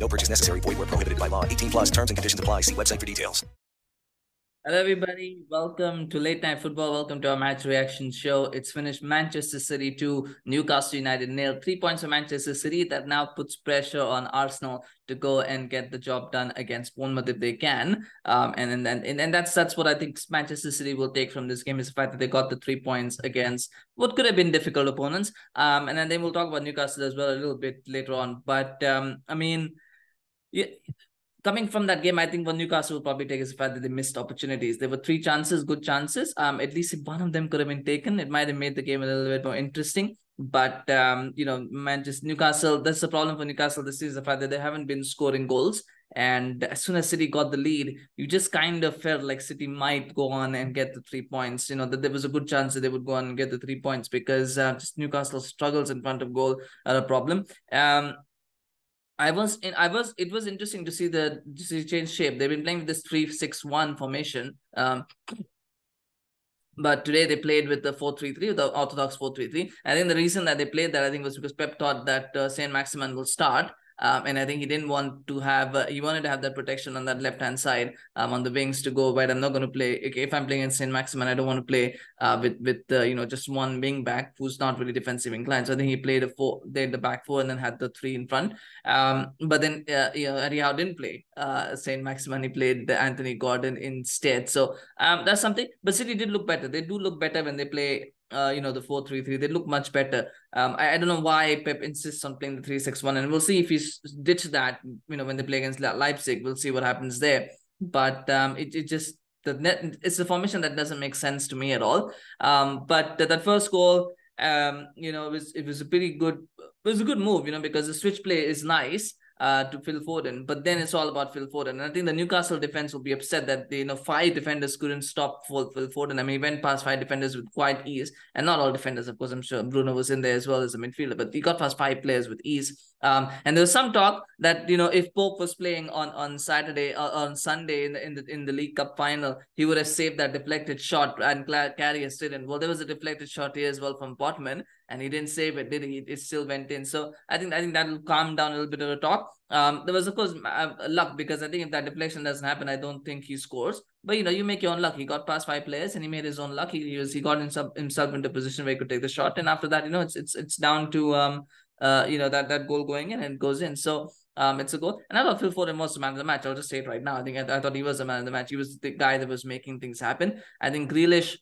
No purchase necessary. Void where prohibited by law. 18 plus terms and conditions apply. See website for details. Hello, everybody. Welcome to Late Night Football. Welcome to our match reaction show. It's finished Manchester City 2, Newcastle United nil. Three points for Manchester City. That now puts pressure on Arsenal to go and get the job done against Bournemouth if they can. Um, and, and, and, and that's that's what I think Manchester City will take from this game is the fact that they got the three points against what could have been difficult opponents. Um, and then, we'll talk about Newcastle as well a little bit later on. But um, I mean, yeah, coming from that game, I think what Newcastle will probably take is the fact that they missed opportunities. There were three chances, good chances. Um, at least if one of them could have been taken, it might have made the game a little bit more interesting. But um, you know, Manchester Newcastle, that's the problem for Newcastle this is the fact that they haven't been scoring goals. And as soon as City got the lead, you just kind of felt like City might go on and get the three points. You know, that there was a good chance that they would go on and get the three points because uh, just Newcastle struggles in front of goal are a problem. Um, I was in I was it was interesting to see the to change shape. They've been playing with this three six one formation. Um but today they played with the 4-3-3, the orthodox 4-3-3. I think the reason that they played that I think was because Pep thought that uh, Saint Maximin will start um, and I think he didn't want to have, uh, he wanted to have that protection on that left hand side um, on the wings to go, but I'm not going to play. Okay, if I'm playing in St. Maximin, I don't want to play uh, with, with uh, you know, just one wing back who's not really defensive inclined. So I think he played a four, they the back four and then had the three in front. Um, but then, uh, you know, Eddie didn't play uh, St. Maximin. He played the Anthony Gordon instead. So um, that's something. But City did look better. They do look better when they play uh, you know, the 4-3-3. They look much better. Um, I, I don't know why Pep insists on playing the 3-6-1, and we'll see if he's ditched that, you know, when they play against Leipzig. We'll see what happens there. But um, it, it just, the net, it's a formation that doesn't make sense to me at all. Um, but that, that first goal, um, you know, it was, it was a pretty good, it was a good move, you know, because the switch play is nice uh, to Phil Foden. But then it's all about Phil Foden. And I think the Newcastle defense will be upset that you know five defenders couldn't stop Phil Foden. I mean, he went past five defenders with quite ease, and not all defenders, of course. I'm sure Bruno was in there as well as a midfielder, but he got past five players with ease. Um, and there was some talk that you know if Pope was playing on on Saturday uh, on Sunday in the in the in the League Cup final, he would have saved that deflected shot and Karius didn't. Well, there was a deflected shot here as well from Botman, and he didn't save it, did he? It still went in. So I think I think that will calm down a little bit of the talk. Um, there was of course uh, luck because I think if that deflection doesn't happen, I don't think he scores. But you know, you make your own luck. He got past five players and he made his own luck. He, he was he got himself himself into a position where he could take the shot, and after that, you know, it's it's it's down to um uh, you know, that that goal going in and goes in. So um, it's a goal. And I thought Phil Foden was the man of the match. I'll just say it right now. I think I, I thought he was the man of the match. He was the guy that was making things happen. I think Grealish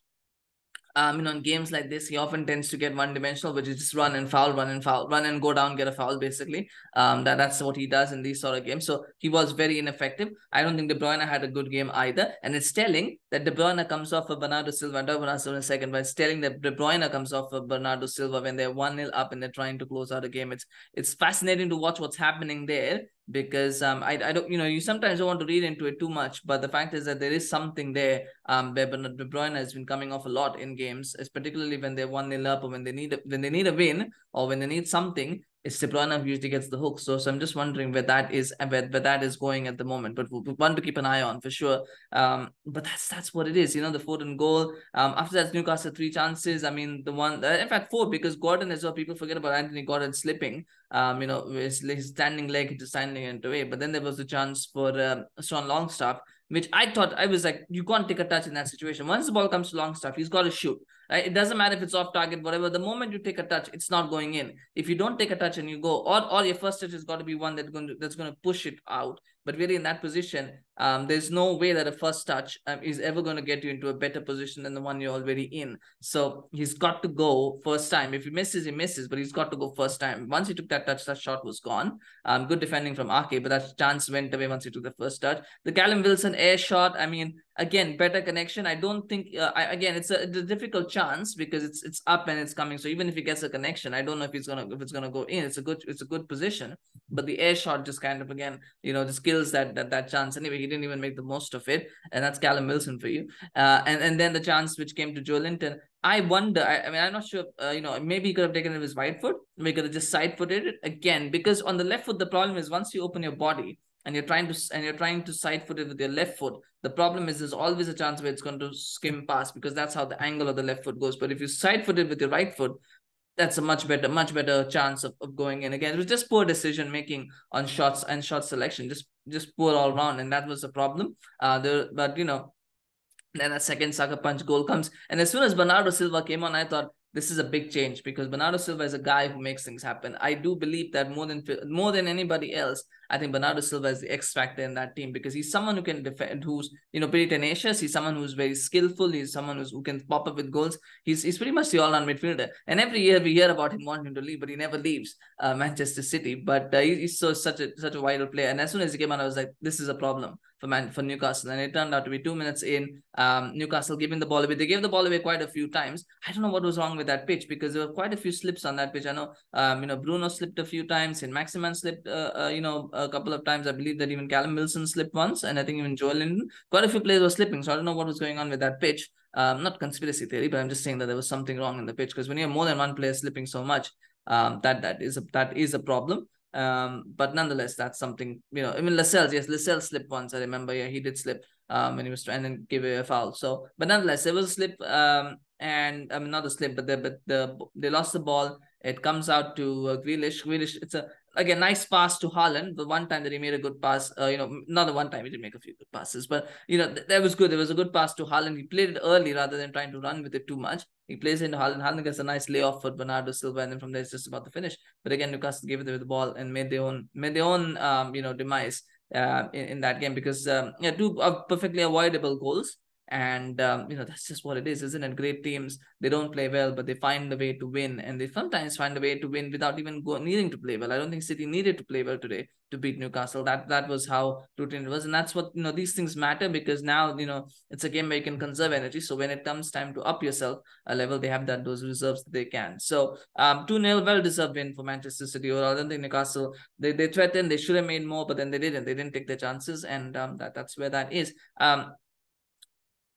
um, you know, in games like this, he often tends to get one dimensional, which is just run and foul, run and foul, run and go down, get a foul, basically. Um, that, that's what he does in these sort of games. So he was very ineffective. I don't think De Bruyne had a good game either. And it's telling that De Bruyne comes off of Bernardo Silva. I'll talk about in a second, but it's telling that De Bruyne comes off of Bernardo Silva when they're 1 0 up and they're trying to close out a game. It's it's fascinating to watch what's happening there because um I, I don't you know you sometimes don't want to read into it too much but the fact is that there is something there. Um where De Bruyne has been coming off a lot in games particularly when they're one nil up or when they need a, when they need a win or when they need something it's who usually gets the hook. So, so I'm just wondering where that is where, where that is going at the moment. But one to keep an eye on for sure. Um, but that's that's what it is. You know, the fourth and goal. Um, after that, Newcastle three chances. I mean, the one uh, in fact four because Gordon as well. People forget about Anthony Gordon slipping. Um, you know, his, his standing leg into standing into away. But then there was a chance for uh, Sean Longstaff which I thought I was like, you can't take a touch in that situation. Once the ball comes to Longstaff, he's got to shoot. Right? It doesn't matter if it's off target, whatever. The moment you take a touch, it's not going in. If you don't take a touch and you go, or, or your first touch has got to be one that's going to that's going to push it out. But really, in that position, um, there's no way that a first touch um, is ever going to get you into a better position than the one you're already in. So he's got to go first time. If he misses, he misses, but he's got to go first time. Once he took that touch, that shot was gone. Um, good defending from Ake, but that chance went away once he took the first touch. The Callum Wilson air shot. I mean, again, better connection. I don't think. Uh, I, again, it's a, it's a difficult chance because it's it's up and it's coming. So even if he gets a connection, I don't know if he's gonna if it's gonna go in. It's a good it's a good position. but the air shot just kind of again, you know, just kills that that that chance. Anyway, he didn't even make the most of it, and that's Callum Wilson for you. Uh, and and then the chance which came to Joelinton I wonder. I, I mean, I'm not sure. Uh, you know, maybe he could have taken it with his right foot. Maybe could have just side footed it again because on the left foot, the problem is once you open your body and you're trying to and you're trying to side foot it with your left foot, the problem is there's always a chance where it's going to skim past because that's how the angle of the left foot goes. But if you side foot it with your right foot, that's a much better, much better chance of, of going in again. It was just poor decision making on shots and shot selection, just just poor all round, and that was the problem. Uh, the but you know, then a second sucker punch goal comes, and as soon as Bernardo Silva came on, I thought this is a big change because Bernardo Silva is a guy who makes things happen. I do believe that more than more than anybody else, I think Bernardo Silva is the X factor in that team because he's someone who can defend, who's you know pretty tenacious. He's someone who's very skillful. He's someone who's, who can pop up with goals. He's he's pretty much the all-round midfielder. And every year we hear about him wanting to leave, but he never leaves uh, Manchester City. But uh, he's so such a such a vital player. And as soon as he came on, I was like, this is a problem for Man for Newcastle. And it turned out to be two minutes in, um, Newcastle giving the ball away. They gave the ball away quite a few times. I don't know what was wrong with that pitch because there were quite a few slips on that pitch. I know, um, you know, Bruno slipped a few times, and Maximin slipped, uh, uh, you know, a couple of times. I believe that even Callum Wilson slipped once, and I think even Joelinton. Quite a few players were slipping, so I don't know what was going on with that pitch. Um, not conspiracy theory, but I'm just saying that there was something wrong in the pitch because when you have more than one player slipping so much, um, that that is a that is a problem. Um, but nonetheless, that's something you know. I mean, Lascelles, yes, Lascelles slipped once. I remember, yeah, he did slip um when he was trying to give a foul. So, but nonetheless, it was a slip. Um, and I mean not a slip, but the but the they lost the ball. It comes out to uh, Grealish. Grealish, it's a again nice pass to Haaland. The one time that he made a good pass, uh, you know, not the one time he did make a few good passes, but you know th- that was good. There was a good pass to Haaland. He played it early rather than trying to run with it too much. He plays into Haaland. Haaland gets a nice layoff for Bernardo Silva, and then from there it's just about to finish. But again, Newcastle gave it the ball and made their own made their own um you know demise uh in, in that game because um yeah two uh, perfectly avoidable goals and um, you know that's just what it is isn't it? Great teams they don't play well but they find the way to win. And they sometimes find a way to win without even go, needing to play well. I don't think city needed to play well today to beat newcastle. That that was how routine it was. And that's what you know these things matter because now you know it's a game where you can conserve energy. So when it comes time to up yourself a level they have that those reserves that they can. So um 2-0 well deserved win for manchester city or i don't think newcastle they, they threatened they should have made more but then they didn't. They didn't take their chances. And um that that's where that is. Um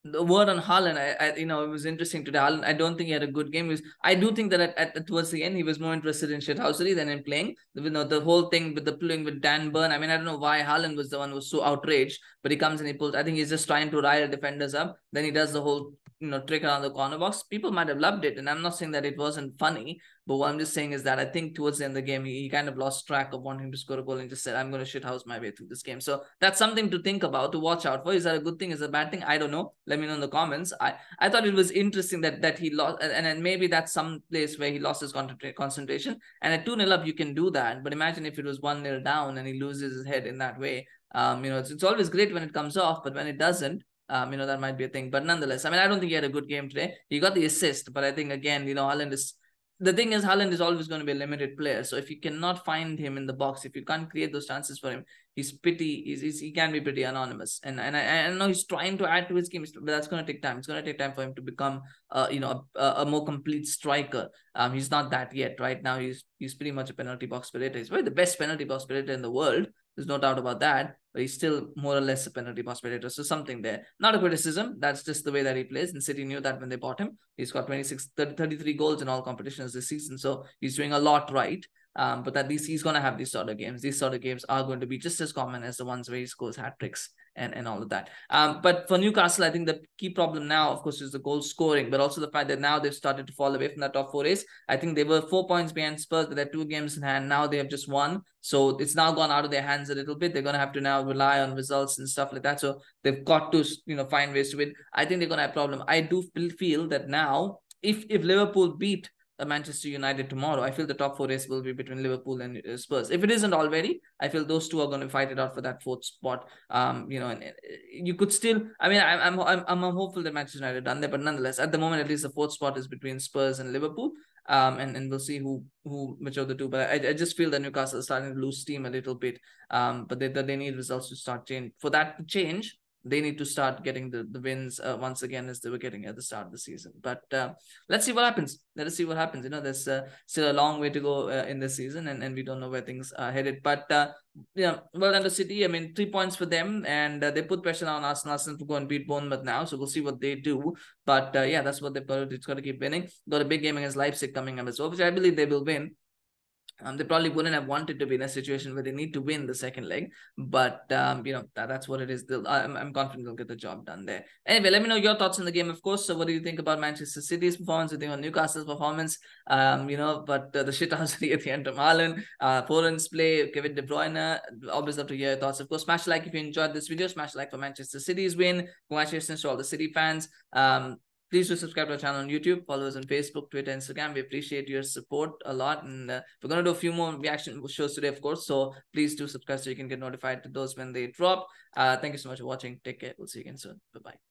the word on Haaland, I, I, you know, it was interesting today. Haaland, I don't think he had a good game. Was, I do think that at, at, towards the end, he was more interested in shithousery than in playing. You know, the whole thing with the playing with Dan Burn. I mean, I don't know why Haaland was the one who was so outraged, but he comes and he pulls. I think he's just trying to rile defenders up. Then he does the whole you know trick around the corner box. People might have loved it, and I'm not saying that it wasn't funny, but what I'm just saying is that I think towards the end of the game, he, he kind of lost track of wanting to score a goal and just said, "I'm going to shithouse my way through this game." So that's something to think about, to watch out for. Is that a good thing? Is that a bad thing? I don't know. Let me know in the comments. I I thought it was interesting that that he lost, and, maybe that's some place where he lost his concentration. And at two 0 up, you can do that. But imagine if it was one 0 down and he loses his head in that way. Um, you know, it's, it's always great when it comes off, but when it doesn't, um, you know, that might be a thing. But nonetheless, I mean, I don't think he had a good game today. He got the assist, but I think again, you know, Haaland is the thing is Haaland is always going to be a limited player. So if you cannot find him in the box, if you can't create those chances for him, he's pretty he's, he's he can be pretty anonymous. And and I, I know he's trying to add to his game, but that's going to take time. It's going to take time for him to become uh you know a, a more complete striker. Um, he's not that yet. Right now, he's he's pretty much a penalty box operator. He's probably the best penalty box operator in the world. There's no doubt about that. But he's still more or less a penalty box operator. So something there. Not a criticism. That's just the way that he plays. And City knew that when they bought him. He's got 26, 30, 33 goals in all competitions this season. So he's doing a lot right. Um, but at least he's going to have these sort of games. These sort of games are going to be just as common as the ones where he scores hat tricks and, and all of that. Um, but for Newcastle, I think the key problem now, of course, is the goal scoring, but also the fact that now they've started to fall away from that top four race. I think they were four points behind Spurs, but they're two games in hand. Now they have just won. So it's now gone out of their hands a little bit. They're going to have to now rely on results and stuff like that. So they've got to, you know, find ways to win. I think they're going to have a problem. I do feel that now, if if Liverpool beat Manchester United tomorrow, I feel the top four race will be between Liverpool and uh, Spurs. If it isn't already, I feel those two are going to fight it out for that fourth spot. Um, you know, and you could still. I mean, I'm I'm I'm, I'm hopeful that Manchester United done there, but nonetheless, at the moment, at least the fourth spot is between Spurs and Liverpool. Um, and, and we'll see who who which of the two. But I, I just feel that Newcastle is starting to lose steam a little bit. Um, but they they need results to start change for that to change they need to start getting the, the wins uh, once again as they were getting at the start of the season. But uh, let's see what happens. Let us see what happens. You know, there's uh, still a long way to go uh, in this season, and, and we don't know where things are headed. But uh, yeah, well done to City. I mean, three points for them, and uh, they put pressure on Arsenal, Arsenal to go and beat Bournemouth now. So we'll see what they do. But uh, yeah, that's what they've got to. It's got to keep winning. Got a big game against Leipzig coming up as well, which I believe they will win. Um, they probably wouldn't have wanted to be in a situation where they need to win the second leg, but um, you know that, that's what it is. They'll, I'm, I'm confident they'll get the job done there. Anyway, let me know your thoughts on the game, of course. So, what do you think about Manchester City's performance? What do you think on Newcastle's performance? Um, you know, but uh, the shit house at the end of Haaland, uh, Poland's play, Kevin De Bruyne. Always love to hear your thoughts. Of course, smash like if you enjoyed this video. Smash like for Manchester City's win. Congratulations to all the City fans. Um, please do subscribe to our channel on YouTube, follow us on Facebook, Twitter, Instagram. We appreciate your support a lot. And uh, we're going to do a few more reaction shows today, of course. So please do subscribe so you can get notified to those when they drop. Uh, thank you so much for watching. Take care. We'll see you again soon. Bye bye.